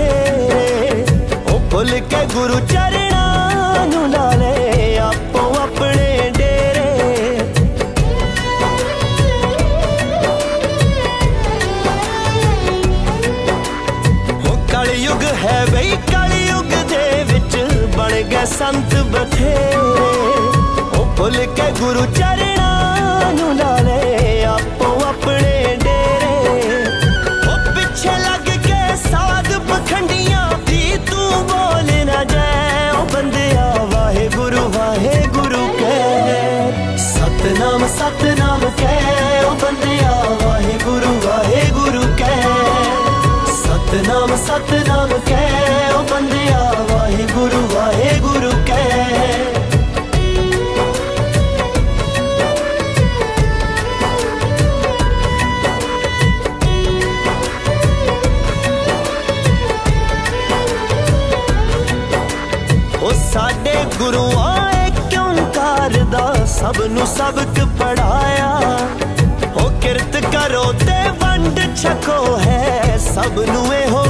ਲੈ ਉਹ ਖੁੱਲ ਕੇ ਗੁਰੂ ਚਰਣਾ ਨੂੰ ਲਾ ਲੈ ਆਪੋ ਆਪਣੇ ਡੇਰੇ। ਉਹ ਕਲਯੁਗ ਹੈ ਬਈ, ਕਲਯੁਗ ਦੇ ਵਿੱਚ ਬਣ ਗਏ ਸੰਤ ਬਤ ਰੱਬ ਕਹਿ ਉਹ ਬੰਦਿਆ ਵਾਹਿਗੁਰੂ ਵਾਹਿਗੁਰੂ ਕਹਿ ਸਾਡੇ ਗੁਰੂਆਂ ਏ ਕਿਉਂ ਕਰਦਾ? ਸਭ ਨੂੰ ਸਬਕ ਪੜਾਇਆ ਹੋ ਕਿਰਤ ਕਰੋ ਤੇ ਵੰਡ ਛਕੋ ਹੈ। ਸਭ ਨੂੰ ਇਹੋ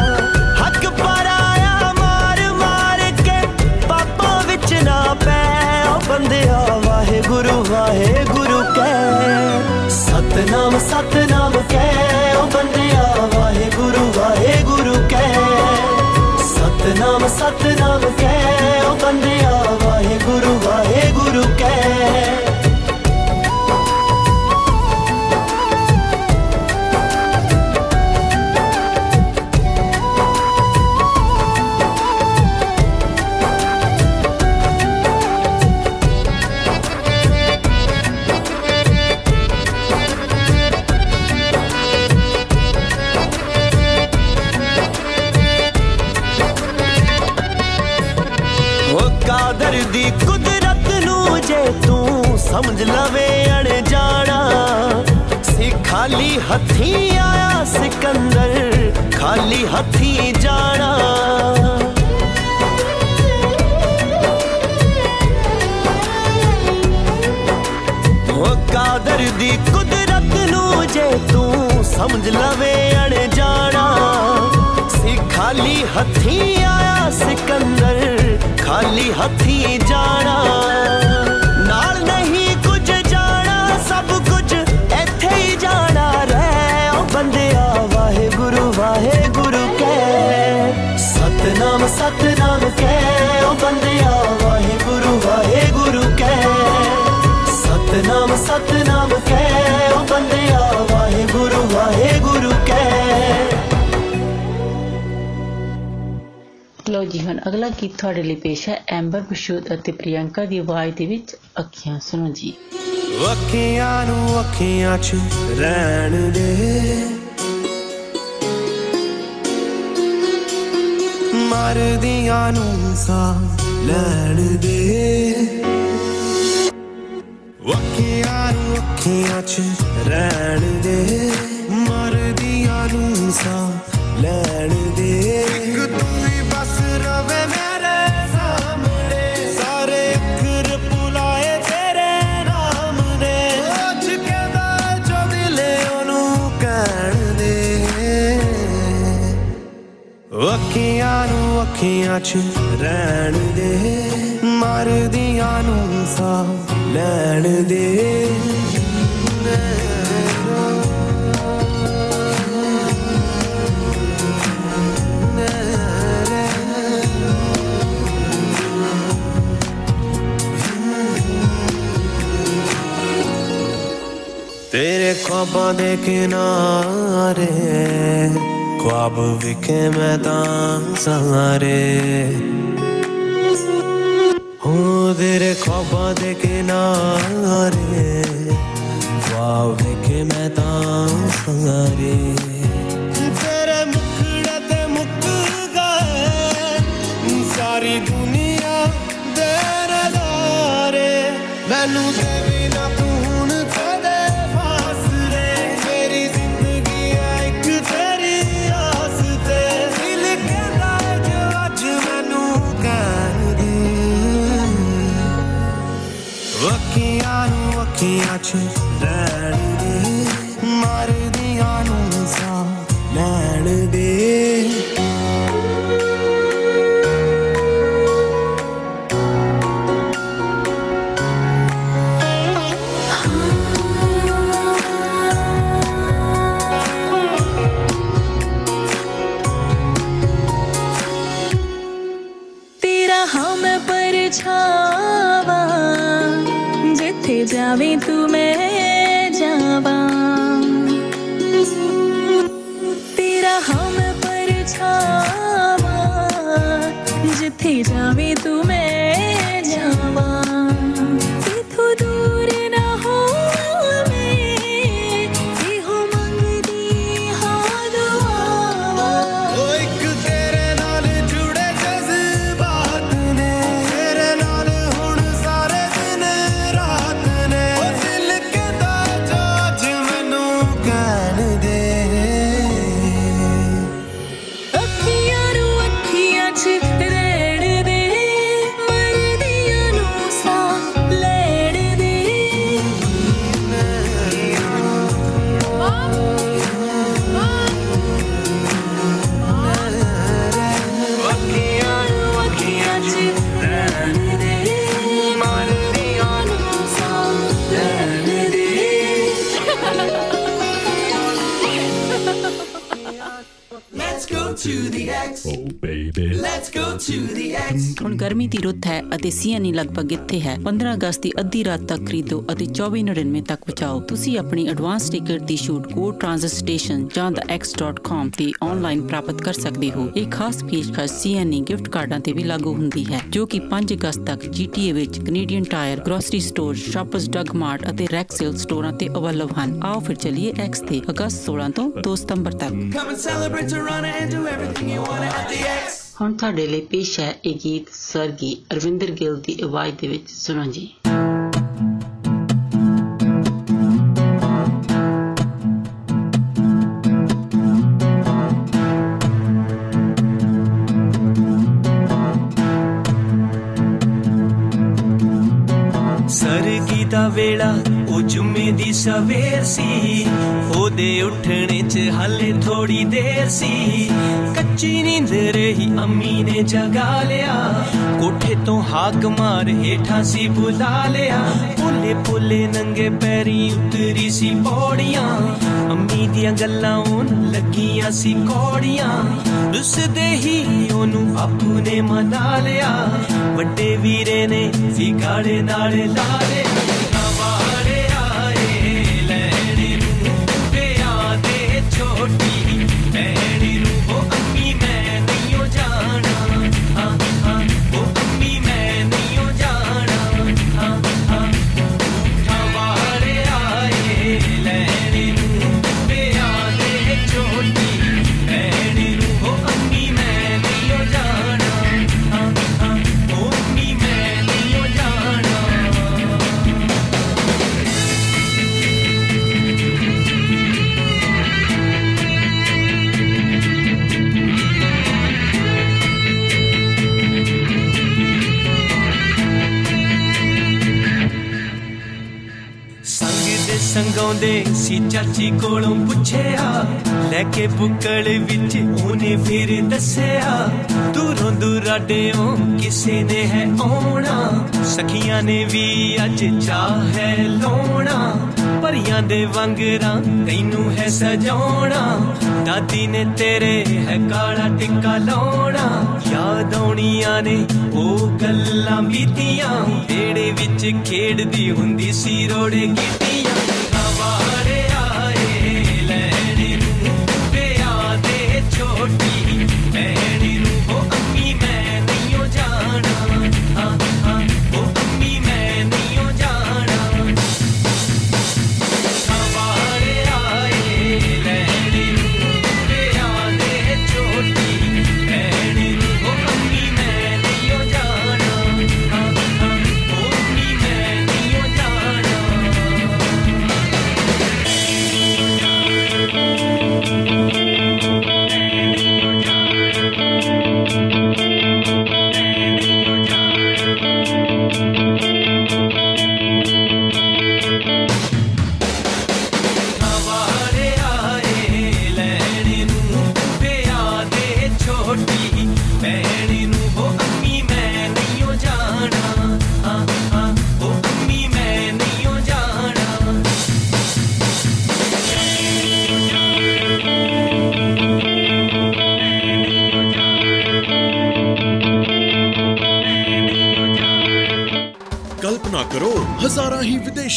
ਗੁਰੂ ਵਾਹੇ ਗੁਰੂ ਕਹਿ ਸਤਨਾਮ ਸਤਨਾਮ ਕਹਿ ਓ ਬੰਦਿਆ ਵਾਹੇ ਗੁਰੂ ਵਾਹੇ ਗੁਰੂ ਕਹਿ ਸਤਨਾਮ ਸਤਨਾਮ ਕਹਿ ਓ ਬੰਦਿਆ ਵਾਹੇ ਗੁਰੂ ਵਾਹੇ ਅਗਲਾ ਗੀਤ ਤੁਹਾਡੇ ਲਈ ਪੇਸ਼ ਹੈ, ਐਂਬਰ ਬਸ਼ੂਦ ਅਤੇ ਪ੍ਰਿਯੰਕਾ ਦੀ ਆਵਾਜ਼ ਦੇ ਵਿੱਚ ਅੱਖੀਆਂ ਸੁਣੋ ਜੀ। ਅੱਖੀਆਂ ਨੂੰ ਅੱਖੀਆਂ 'ਚ ਰਹਿਣ ਦੇ। ਮਰਦੀਆਂ ਨੂੰ ਸਾਹ ਲੈਣ ਦੇ। ਅੱਖੀਆਂ ਨੂੰ ਅੱਖੀਆਂ 'ਚ ਰਹਿਣ ਦੇ। ਮਰਦੀਆਂ ਨੂੰ ਸਾਹ ਲੈਣ ਦੇ। ਅੱਖੀਆਂ ਨੂੰ ਅੱਖੀਆਂ 'ਚ ਰਹਿਣ ਦੇ। ਮਰਦੀਆਂ ਨੂੰ ਸਾਹ ਲੈਣ ਦੇ। ਤੇਰੇ ਖਾਬਾਂ ਦੇ ਕਿਨਾਰੇ ख्वाब विखे मैदान सारे हूँ तेरे ख्वाबा दे किनारे, ख्वाब विखे मैदान सारे तेरे मुखड़े ते सारी दुनिया दे नजारे मैनू ਅੱਖੀਆਂ 'ਚ ਰਹਿਣ ਦੇ ਮਰਦੀਆਂ ਨੂੰ ਸਾਹ ਲੈਣ ਦੇ ਤੇਰਾ ਹਾਂ ਮੈਂ ਪਰਛਾਵਾਂ ਜਿੱਥੇ ਜਾਵੇਂ ਤੂੰ ਮੈਂ ਜਾਵਾਂ ਤੇਰਾ ਹਾਂ ਮੈਂ ਪਰਛਾਵਾਂ ਜਿੱਥੇ ਜਾਵੇਂ ਤੂੰ ਮੈਂ ਜਾਵਾਂ ਹੁਣ ਗਰਮੀ ਦੀ ਰੁੱਤ ਹੈ ਅਤੇ ਸੀਐਨਈ ਲਗਭਗ ਇੱਥੇ ਹੈ। 15 ਅਗਸਤ ਦੀ ਅੱਧੀ ਰਾਤ ਤੱਕ ਖਰੀਦੋ ਅਤੇ 2499 ਤੱਕ ਬਚਾਓ। ਤੁਸੀਂ ਆਪਣੀ ਐਡਵਾਂਸ ਟਿਕਟ ਦੀ ਛੂਟ ਕੋਡ ਟ੍ਰਾਂਜ਼ਿਟ ਸਟੇਸ਼ਨ ਜਾਂ thex.com ਤੇ ਆਨਲਾਈਨ ਪ੍ਰਾਪਤ ਕਰ ਸਕਦੇ ਹੋ। ਇਹ ਖਾਸ ਪੇਸ਼ਕਸ਼ ਸੀਐਨਈ ਗਿਫਟ ਕਾਰਡਾਂ ਤੇ ਵੀ ਲਾਗੂ ਹੁੰਦੀ ਹੈ, ਜੋ ਕਿ 5 ਅਗਸਤ ਤੱਕ ਜੀਟੀਏ ਵਿੱਚ Canadian Tire grocery store Shoppers Drug Mart ਅਤੇ ਰੈਕਸੇਲ ਸਟੋਰਾਂ ਤੇ ਉਪਲਬਧ ਹਨ। ਆਓ ਫਿਰ ਚੱਲੀਏ ਐਕਸ ਤੇ ਅਗਸਤ 16 ਤੋਂ 2 ਸਤੰਬਰ ਤੱਕ। Come and celebrate Toronto and do everything you want at the X. ਹੁਣ ਤੁਹਾਡੇ ਲਈ ਪੇਸ਼ ਹੈ ਇਹ ਗੀਤ ਸਰਗੀ ਅਰਵਿੰਦਰ ਗਿੱਲ ਦੀ ਆਵਾਜ਼ ਦੇ ਵਿੱਚ। ਸੁਣੋ ਜੀ। ਵੇਲਾ, ਉਹ ਜੁਮੇ ਦੀ ਸਵੇਰ ਸੀ। ਉਹਦੇ ਉੱਠਣੇ 'ਚ ਹਲੇ ਥੋੜੀ ਦੇਰ ਸੀ। ਕੱਚੀ ਨੀਂਦ ਰਹੀ, ਅੰਮੀ ਨੇ ਜਗਾ ਲਿਆ। ਕੋਠੇ ਤੋਂ ਹਾਕ ਮਾਰ ਹੇਠਾਂ ਸੀ ਬੁਲਾ ਲਿਆ। ਪੁੱਲੇ ਪੁੱਲੇ ਨੰਗੇ ਪੈਰੀ ਉਤਰੀ ਸੀ ਪੌੜੀਆਂ। ਅੰਮੀ ਦੀਆਂ ਗੱਲਾਂ ਉਹਨ ਲੱਗੀਆਂ ਸੀ ਕੌੜੀਆਂ। ਰੁੱਸਦੇ ਹੀ ਉਹਨੂੰ ਆਪੂ ਨੇ ਮਨਾ ਲਿਆ। ਵੱਡੇ ਵੀਰੇ ਨੇ ਸੀ ਗਾੜੇ ਨਾਲ ਲਾ ਲਿਆ। ਸੰਗਾਉਂਦੇ ਚਾਚੀ ਕੋਲੋਂ ਪੁੱਛਿਆ, ਲੈ ਕੇ ਬੁੱਕਲ ਵਿੱਚ ਉਹਨੇ ਫਿਰ ਦੱਸਿਆ, ਦੂਰੋਂ ਦੁਰਾਡਿਓਂ ਕਿਸੇ ਨੇ ਹੈ ਆਉਣਾ, ਸਖੀਆਂ ਨੇ ਵੀ ਅੱਜ ਚਾਹ ਹੈ ਲਾਉਣਾ, ਪਰੀਆਂ ਦੇ ਵਾਂਗਰਾਂ ਤੈਨੂੰ ਹੈ ਸਜਾਉਣਾ, ਦਾਦੀ ਨੇ ਤੇਰੇ ਹੈ ਕਾਲਾ ਟਿੱਕਾ ਲਾਉਣਾ, ਯਾਦ ਆਉਣੀਆਂ ਨੇ ਉਹ ਗੱਲਾਂ ਬੀਤੀਆਂ ਢੇੜੇ ਵਿੱਚ ਖੇਡਦੀ ਹੁੰਦੀ ਸੀ ਰੋੜੇ ਗੀਟੀਆਂ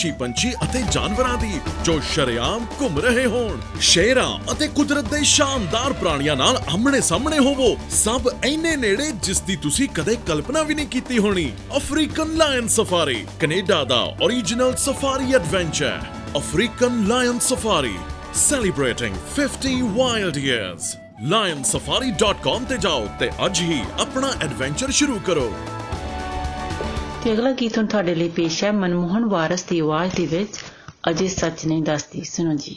ਹੀ ਵਿਦੇਸ਼ੀ ਪੰਛੀ ਅਤੇ ਜਾਨਵਰਾਂ ਦੀ, ਜੋ ਸ਼ਰੇਆਮ ਘੁੰਮ ਰਹੇ ਹੋਣ। ਸ਼ੇਰਾਂ ਅਤੇ ਕੁਦਰਤ ਦੇ ਸ਼ਾਨਦਾਰ ਪ੍ਰਾਣੀਆਂ ਨਾਲ ਆਮਣੇ ਸਾਹਮਣੇ ਹੋਵੋ। ਸਭ ਐਨੇ ਨੇੜੇ, ਜਿਸ ਦੀ ਤੁਸੀਂ ਕਦੇ ਕਲਪਨਾ ਵੀ ਨਹੀਂ ਕੀਤੀ ਹੋਣੀ। ਅਫਰੀਕਨ ਲਾਇਨ ਸਫਾਰੀ, ਕੈਨੇਡਾ ਦਾ origignal safari adventure African Lion Safari, celebrating 50 wild years lionsafari.com ਤੇ ਜਾਓ ਤੇ ਅੱਜ ਹੀ ਆਪਣਾ ਐਡਵੈਂਚਰ ਸ਼ੁਰੂ ਕਰੋ। ਤੇ ਅਗਲਾ ਗੀਤ ਹੁਣ ਤੁਹਾਡੇ ਲਈ ਪੇਸ਼ ਹੈ ਮਨਮੋਹਨ ਵਾਰਸ ਦੀ ਆਵਾਜ਼ ਦੇ ਵਿੱਚ ਅਜੇ ਸੱਚ ਨਹੀਂ ਦੱਸਦੀ। ਸੁਣੋ ਜੀ।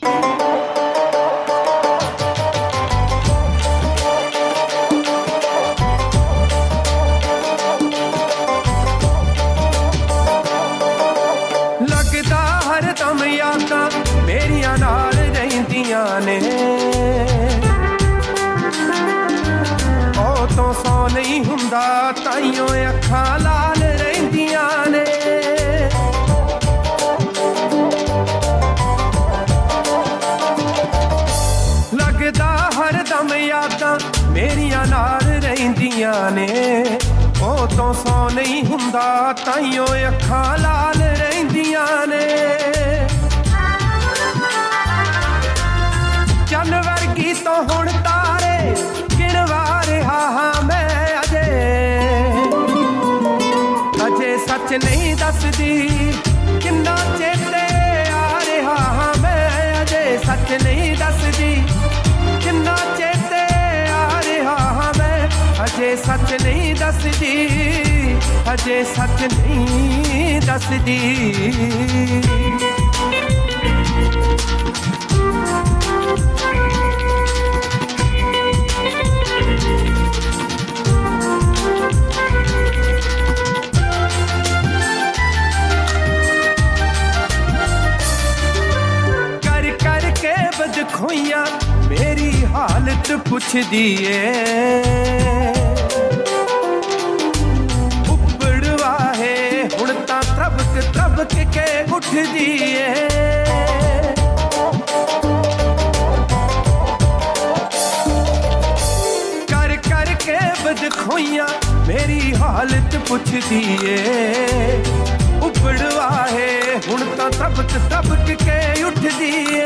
ਤਾਈਓ ਅੱਖਾਂ ਲਾਲ ਰਹਿੰਦੀਆਂ ਨੇ। ਚੰਨ ਵਰਗੀ ਤੋਂ ਹੁਣ ਤਾਰੇ ਗਿਣਵਾ ਰਿਹਾ ਹਾਂ ਮੈਂ ਅਜੇ। ਅਜੇ ਸੱਚ ਨਹੀਂ ਦੱਸਦੀ ਕਿੰਨਾ ਚੇਤੇ ਆ ਰਿਹਾ ਹਾਂ ਮੈਂ ਅਜੇ। ਸੱਚ ਨਹੀਂ ਦੱਸਦੀ ਕਿੰਨਾ ਚੇਤੇ ਆ ਰਿਹਾ ਹਾਂ ਮੈਂ। ਅਜੇ ਸੱਚ ਨਹੀਂ ਦੱਸਦੀ। ਅਜੇ ਸੱਚ ਨਹੀਂ ਦੱਸਦੀ ਕਰ ਕਰ ਕੇ ਬਦ ਖੋਈਆਂ ਮੇਰੀ ਹਾਲਤ ਪੁੱਛਦੀ ਏ ਕੇ ਉੱਠਦੀ ਏ। ਕਰ ਕਰ ਕੇ ਬਦ ਖੋਈਆਂ ਮੇਰੀ ਹਾਲਤ ਪੁੱਛਦੀ ਏ। ਉੱਪੜਵਾ ਹੈ ਹੁਣ ਤਾਂ ਤਬਕ ਤਬਕ ਕੇ ਉੱਠਦੀ ਏ।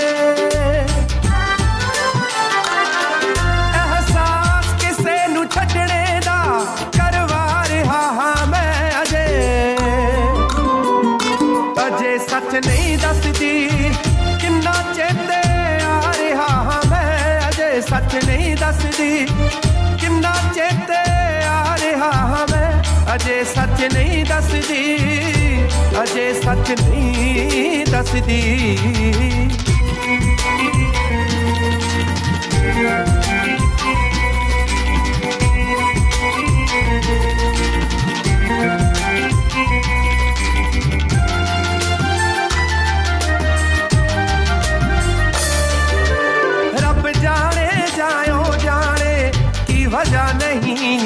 ਨਹੀਂ ਕਿੰਨਾ ਚੇਤੇ ਆ ਰਿਹਾ ਹਾਂ ਮੈਂ, ਅਜੇ ਸੱਚ ਨਹੀਂ ਦੱਸਦੀ, ਅਜੇ ਸੱਚ ਨਹੀਂ ਦੱਸਦੀ।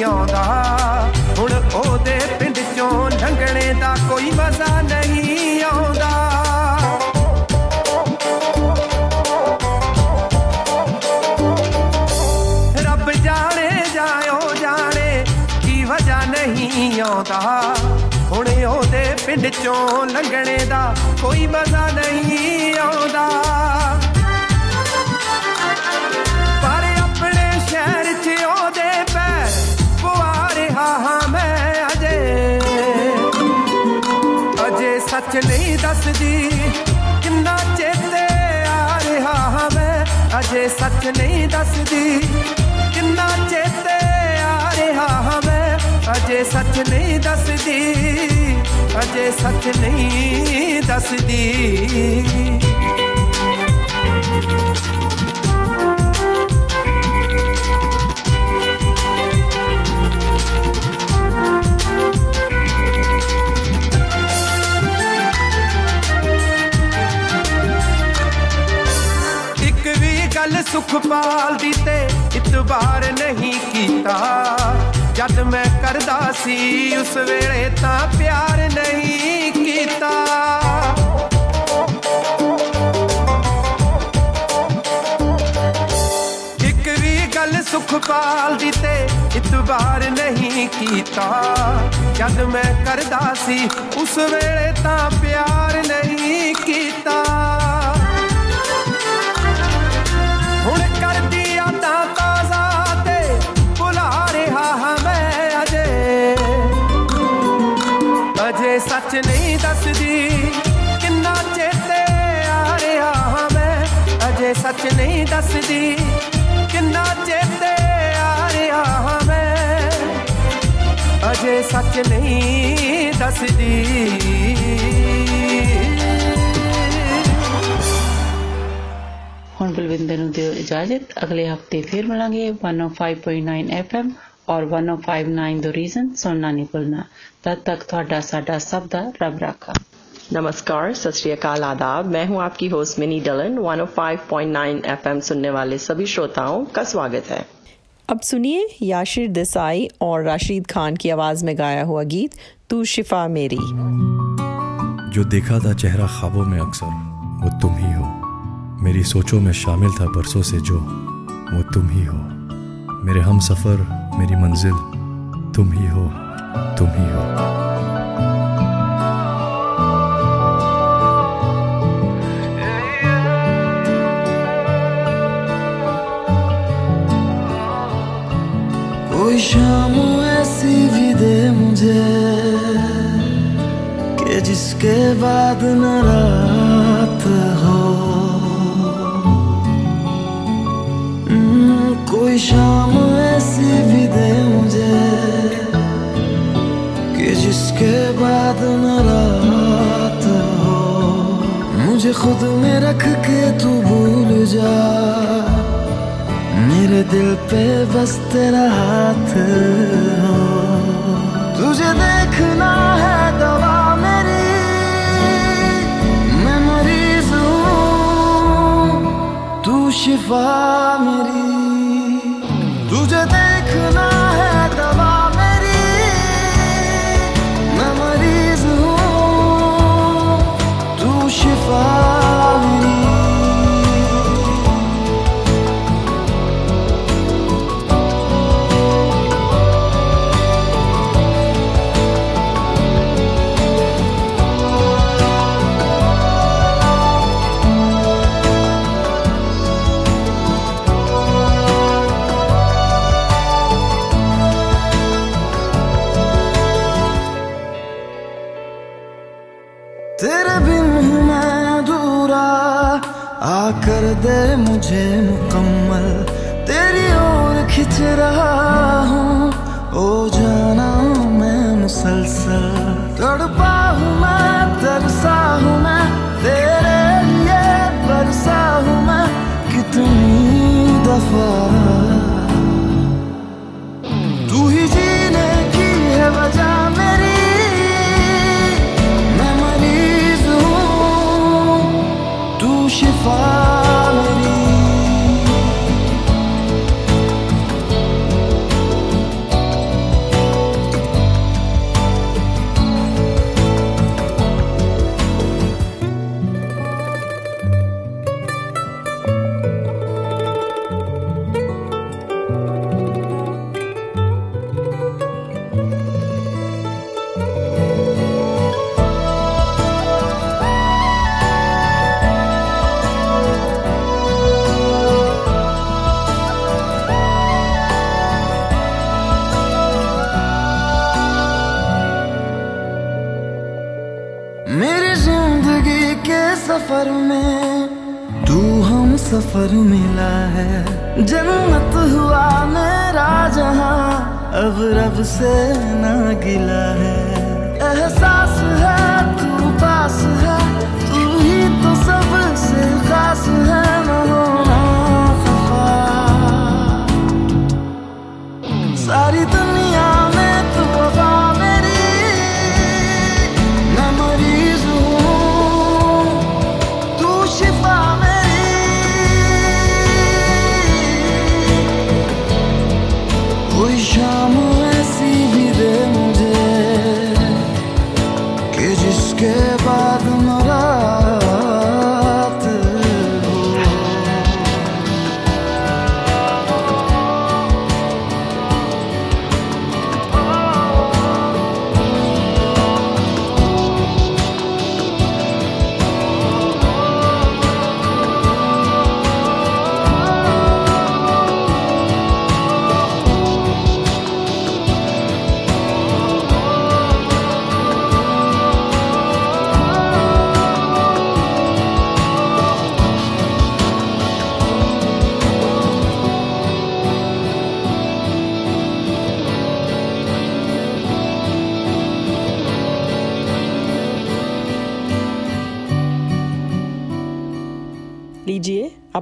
ਆਉਂਦਾ ਹੁਣ ਉਹਦੇ ਪਿੰਡ ਚੋਂ ਲੰਘਣੇ ਦਾ ਕੋਈ ਮਜ਼ਾ ਨਹੀਂ ਆਉਂਦਾ ਰੱਬ ਜਾਣੇ ਜਾਇਓ ਜਾਣੇ ਕੀ ਵਜ੍ਹਾ ਨਹੀਂ ਆਉਂਦਾ ਹੁਣ ਉਹਦੇ ਪਿੰਡ ਚੋਂ ਲੰਘਣੇ ਦਾ ਕੋਈ ਨਹੀਂ ਦੱਸਦੀ ਕਿੰਨਾ ਚੇਤੇ ਆ ਰਿਹਾ ਹਾਂ ਮੈਂ ਅਜੇ ਸੱਚ ਨਹੀਂ ਦੱਸਦੀ ਕਿੰਨਾ ਚੇਤੇ ਆ ਰਿਹਾ ਹਾਂ ਮੈਂ ਅਜੇ ਸੱਚ ਨਹੀਂ ਦੱਸਦੀ ਅਜੇ ਸੱਚ ਨਹੀਂ ਦੱਸਦੀ ਸੀ ਉਸ ਵੇਲੇ ਤਾਂ ਪਿਆਰ ਨਹੀਂ ਕੀਤਾ। ਇੱਕ ਵੀ ਗੱਲ ਸੁਖਪਾਲ ਦੀ ਤੇ ਇਤਬਾਰ ਨਹੀਂ ਕੀਤਾ। ਜਦ ਮੈਂ ਕਰਦਾ ਸੀ, ਉਸ ਵੇਲੇ ਤਾਂ ਪਿਆਰ ਨਹੀਂ ਨਹੀਂ ਦੱਸਦੀ ਕਿੰਨਾ ਚੇਤੇ ਆ ਰਿਹਾ ਹਾਂ ਮੈਂ? ਅਜੇ ਸੱਚ ਨਹੀਂ ਦੱਸਦੀ, ਕਿੰਨਾ ਚੇਤੇ ਆ ਰਿਹਾ ਹਾਂ ਮੈਂ? ਅਜੇ ਸੱਚ ਨਹੀਂ ਦੱਸਦੀ। ਹੁਣ ਬਲਵਿੰਦਰ ਨੂੰ ਦਿਓ ਇਜਾਜ਼ਤ। ਅਗਲੇ ਹਫ਼ਤੇ ਫਿਰ ਮਿਲਾਂਗੇ 105.9 FM ਔਰ 1059 ਦ ਰੀਜ਼ਨ ਸੁਣਨਾ ਨਹੀਂ ਭੁੱਲਣਾ ਤਦ ਤੱਕ ਤੁਹਾਡਾ ਸਾਡਾ ਸਭ ਦਾ ਰੱਬ ਰਾਖਾ नमस्कार सत श्री अकाल आदाब मैं हूं आपकी होस्ट मिनी डलन 105.9 एफएम सुनने वाले सभी श्रोताओं का स्वागत है अब सुनिए याशिर देसाई और राशिद खान की आवाज में गाया हुआ गीत तू शिफा मेरी जो देखा था चेहरा ख्वाबों में अक्सर वो तुम ही हो मेरी सोचों में शामिल था बरसों से जो वो तुम ही हो मेरे हम सफ़र मेरी मंजिल तुम ही हो tu mío. Hoy llamo esse vida que diz que na raat ho. Koi esse aisi कि बाद न रात हो। मुझे खुद में रख के तू भूल जा। मेरे दिल पे बस तेरा हाथ हो। तुझे देखना है दवा मेरी, मैं मरीज़ हूँ। तू शिफा मेरी।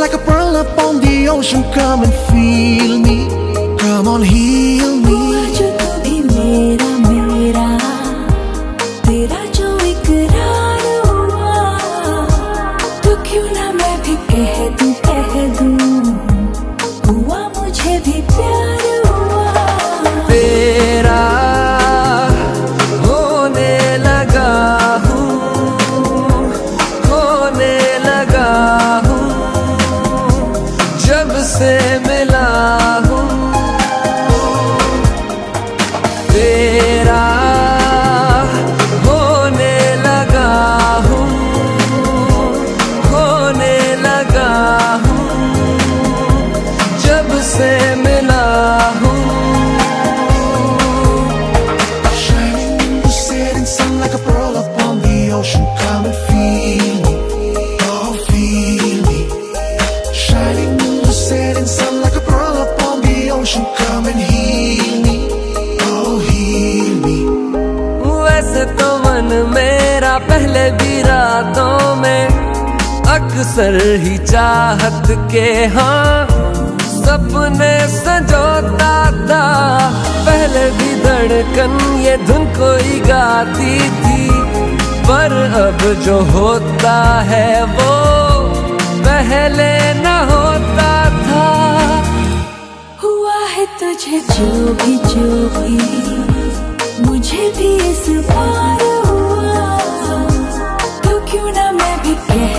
Like a pearl upon the ocean. Come and feel me. Come on, heal me. अक्सर ही चाहत के हाँ सपने सजोता था। पहले भी धड़कन ये धुन कोई गाती थी, पर अब जो होता है वो पहले न होता था। हुआ है तुझे जो भी जो भी, मुझे भी इस बार हुआ। तो क्यों ना मैं भी कह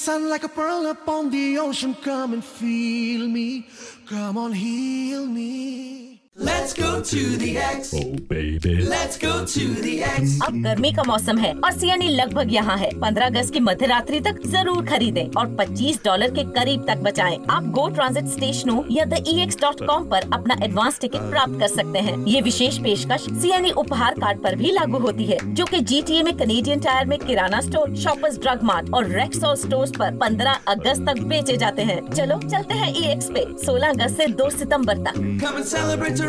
Sun like a pearl upon the ocean. Come and feel me. Come on, heal me. Let's go to the X. Oh baby. Let's go to the X. अब गर्मी का मौसम है और सीएनई लगभग यहाँ है 15 अगस्त की मध्य रात्रि तक ज़रूर खरीदें और 25 डॉलर के करीब तक बचाएँ। आप गो ट्रांजिट स्टेशनों या the E X dot com आरोप अपना एडवांस टिकट प्राप्त कर सकते हैं ये विशेष पेशकश सीएनई उपहार कार्ड आरोप भी लागू होती है जो की जी टी ए में कनेडियन टायर में kirana store Shoppers Drug Mart और रेक्सॉल स्टोर्स पर 15 अगस्त तक बेचे जाते हैं चलो चलते हैं ई एक्स पे 16 अगस्त ऐसी दो सितंबर तक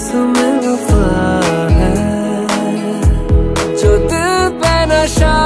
ये रस्म वफा है। जो दिल पे नशा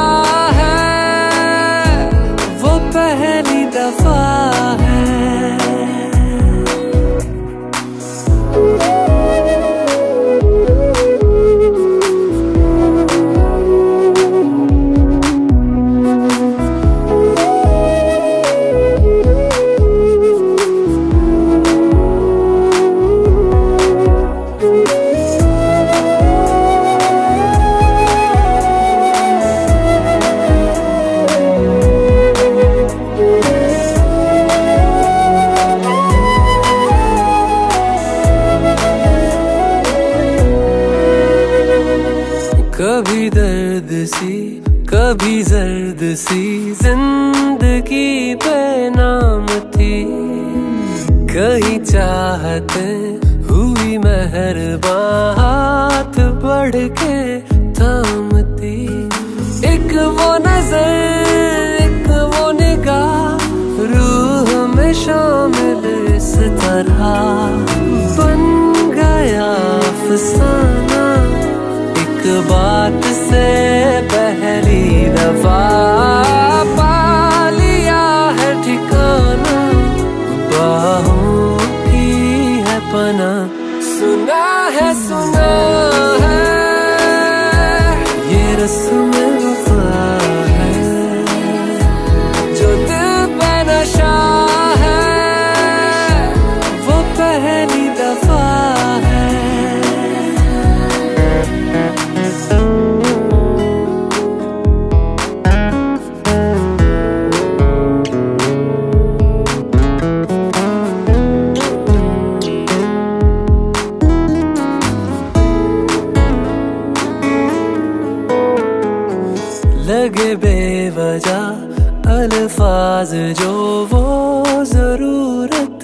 अल्फाज जो वो ज़रूरत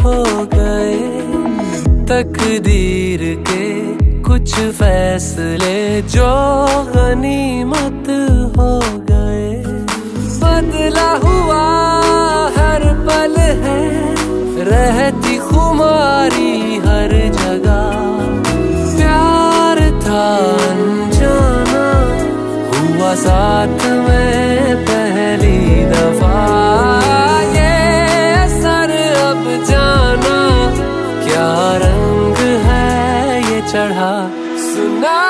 हो गए, तकदीर के कुछ फैसले जो गनीमत हो गए। बदला हुआ हर पल है, रहती खुमारी हर जगह। प्यार था अनजाना, हुआ साथ में पहली दफ़ा। रंग है ये चढ़ा। सुना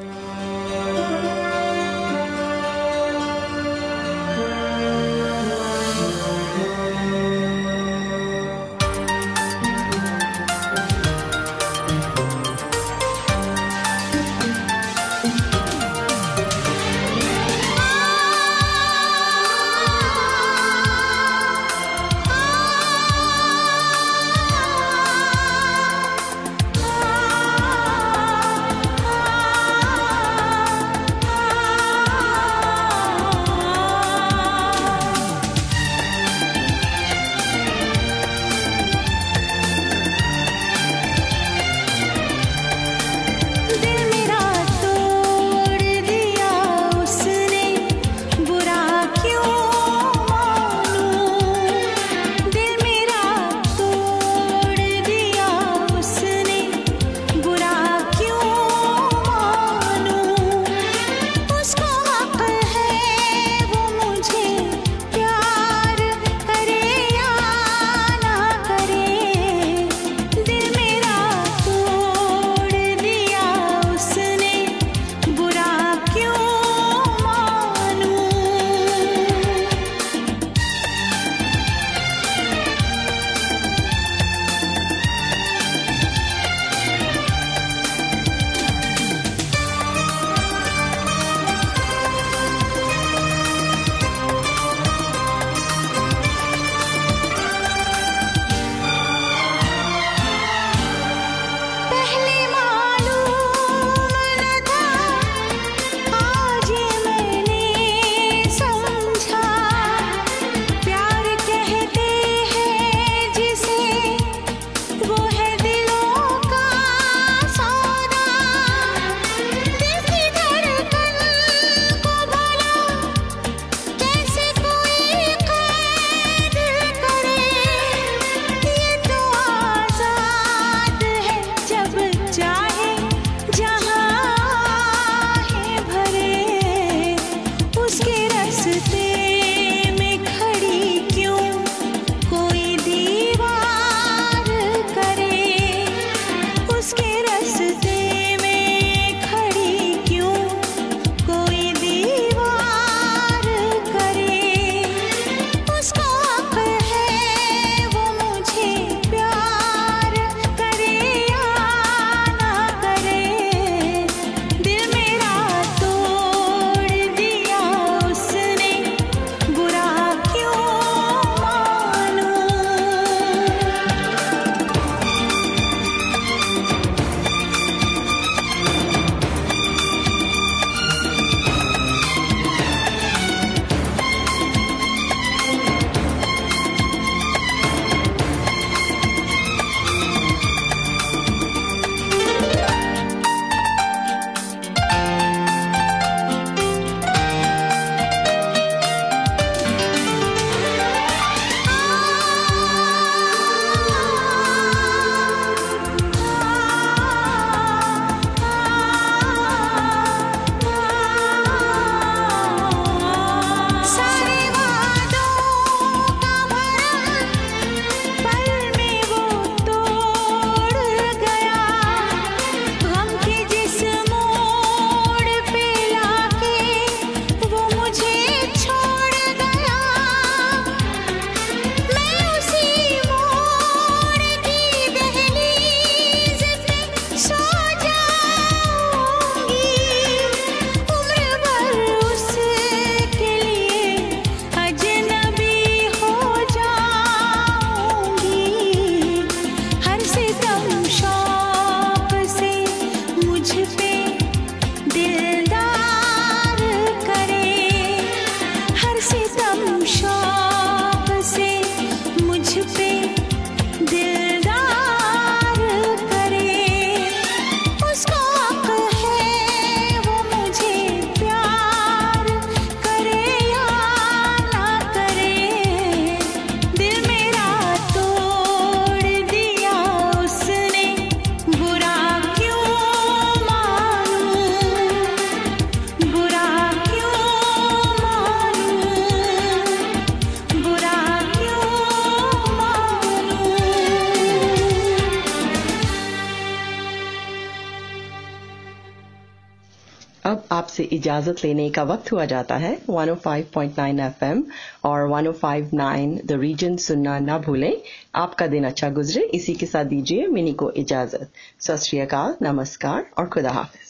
इजाज़त लेने का वक्त हुआ जाता है। 105.9 एफएम और 105.9 द रीजन सुनना ना भूलें। आपका दिन अच्छा गुजरे। इसी के साथ दीजिए मिनी को इजाज़त। सत नमस्कार और खुदा हाफिज।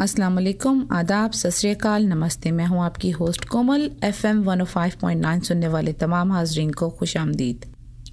अस्सलाम वालेकुम। आदाब। सत नमस्ते। मैं हूँ आपकी होस्ट कोमल। एफएम 105.9 सुनने वाले तमाम हाजरीन को खुश आमदीद।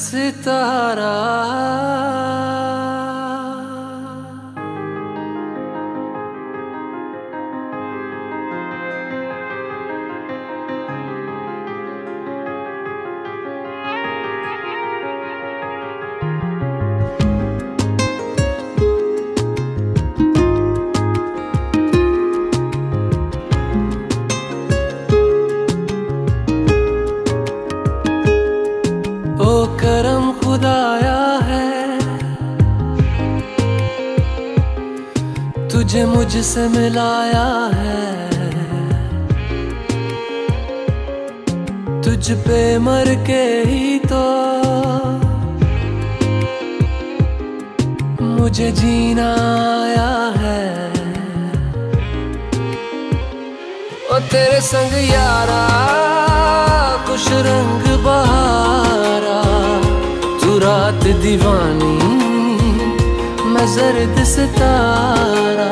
सितारा मिलाया है। तुझ पे मर के ही तो मुझे जीना आया है। ओ तेरे संग यारा कुछ रंग बहारा, तू रात दीवानी, मैं जर्द सितारा।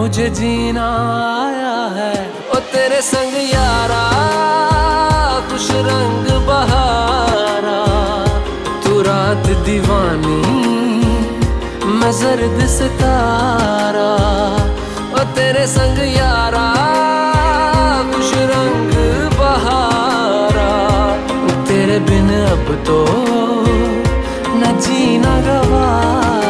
मुझे जीना आया है। ओ तेरे संग यारा कुछ रंग बहारा। तू रात दीवानी, मैं जर्द सितारा। ओ तेरे संग यारा कुछ रंग बहारा। तेरे बिन अब तो न जीना गवारा।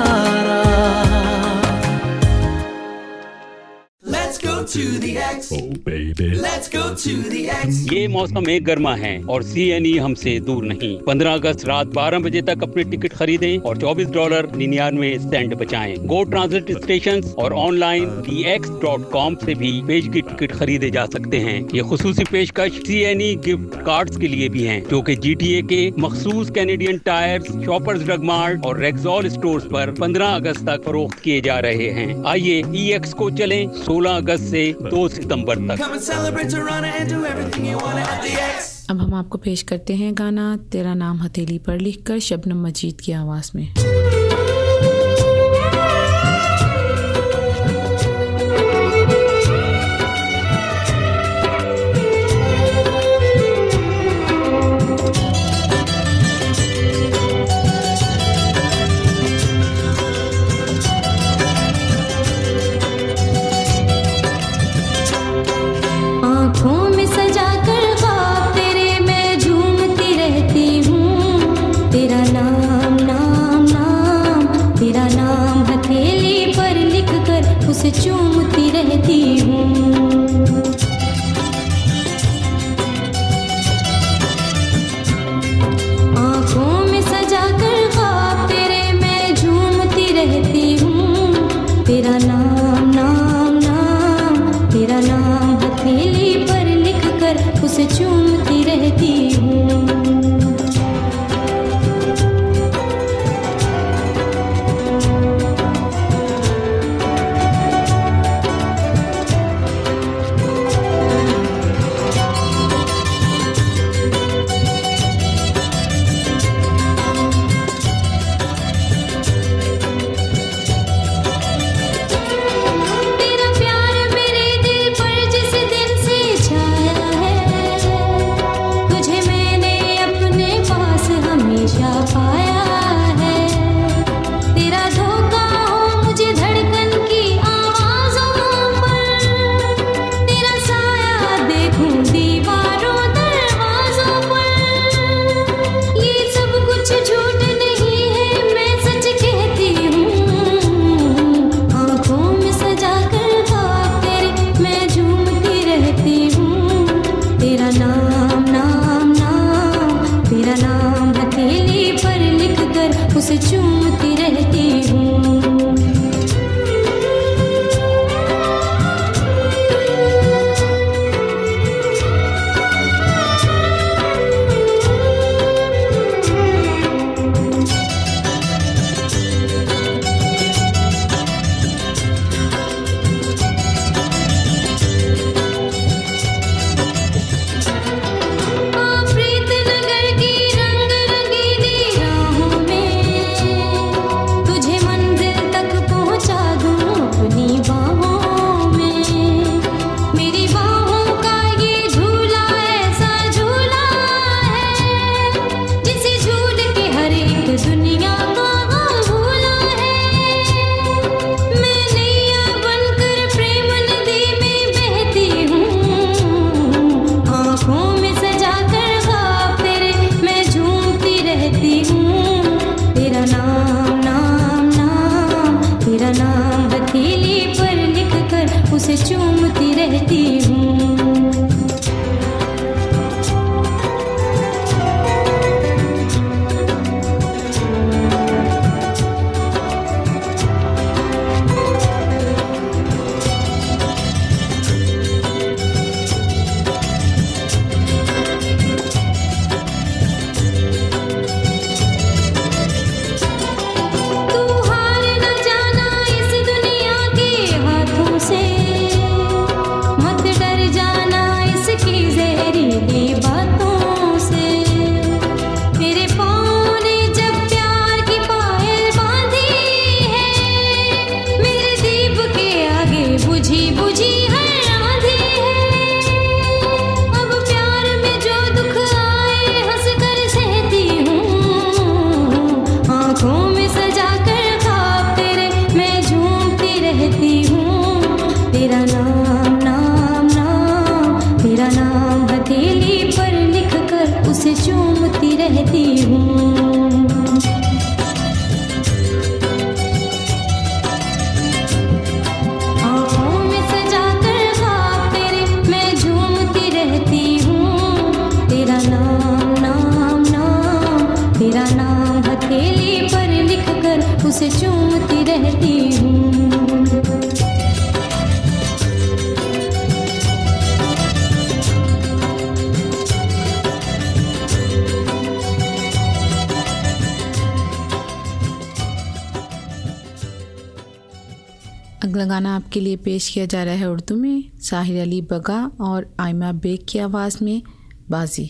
To the X. Oh, baby. Let's go to the X. ये मौसम एक गर्मा है और सी एन ई हमसे दूर नहीं 15 अगस्त रात 12 बजे तक अपने टिकट खरीदें और 24 डॉलर निन्यानवे सेंट बचाएँ गो ट्रांजिट स्टेशन और online D X dot com ऐसी भी पेज की टिकट खरीदे जा सकते हैं ये खसूसी पेशकश C N E gift card के लिए भी है जो की जी टी ए के मखसूस Canadian Tire Shoppers Drug Mart और रेक्सॉल स्टोर आरोप पंद्रह अगस्त तक फरोख्त किए जा रहे हैं आइए ई एक्स को चले सोलह अगस्त से 2 सितंबर तक। अब हम आपको पेश करते हैं गाना तेरा नाम हथेली पर लिखकर शबनम मजीद की आवाज़ में। उसे चूमती रहती हूँ। अगला गाना आपके लिए पेश किया जा रहा है उर्दू में, साहिर अली बगा और आयमा बेग की आवाज़ में बाजी।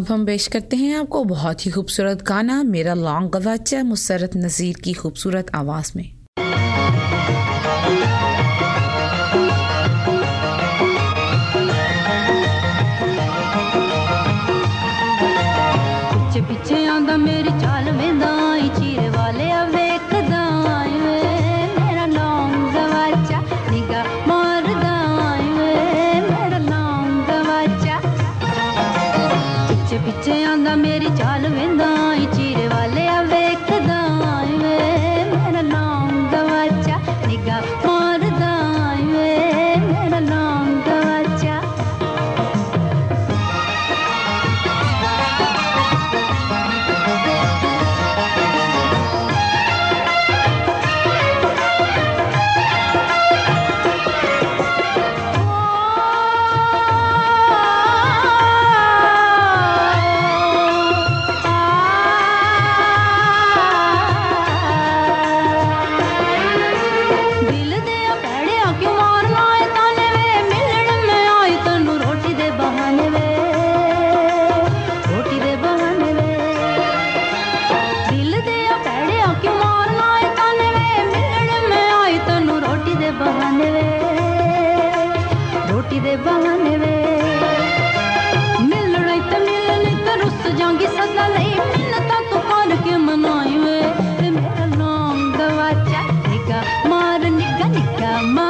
अब हम पेश करते हैं आपको बहुत ही खूबसूरत गाना, मेरा लॉन्ग गवाचा, मुसरत नज़ीर की खूबसूरत आवाज़ में। My.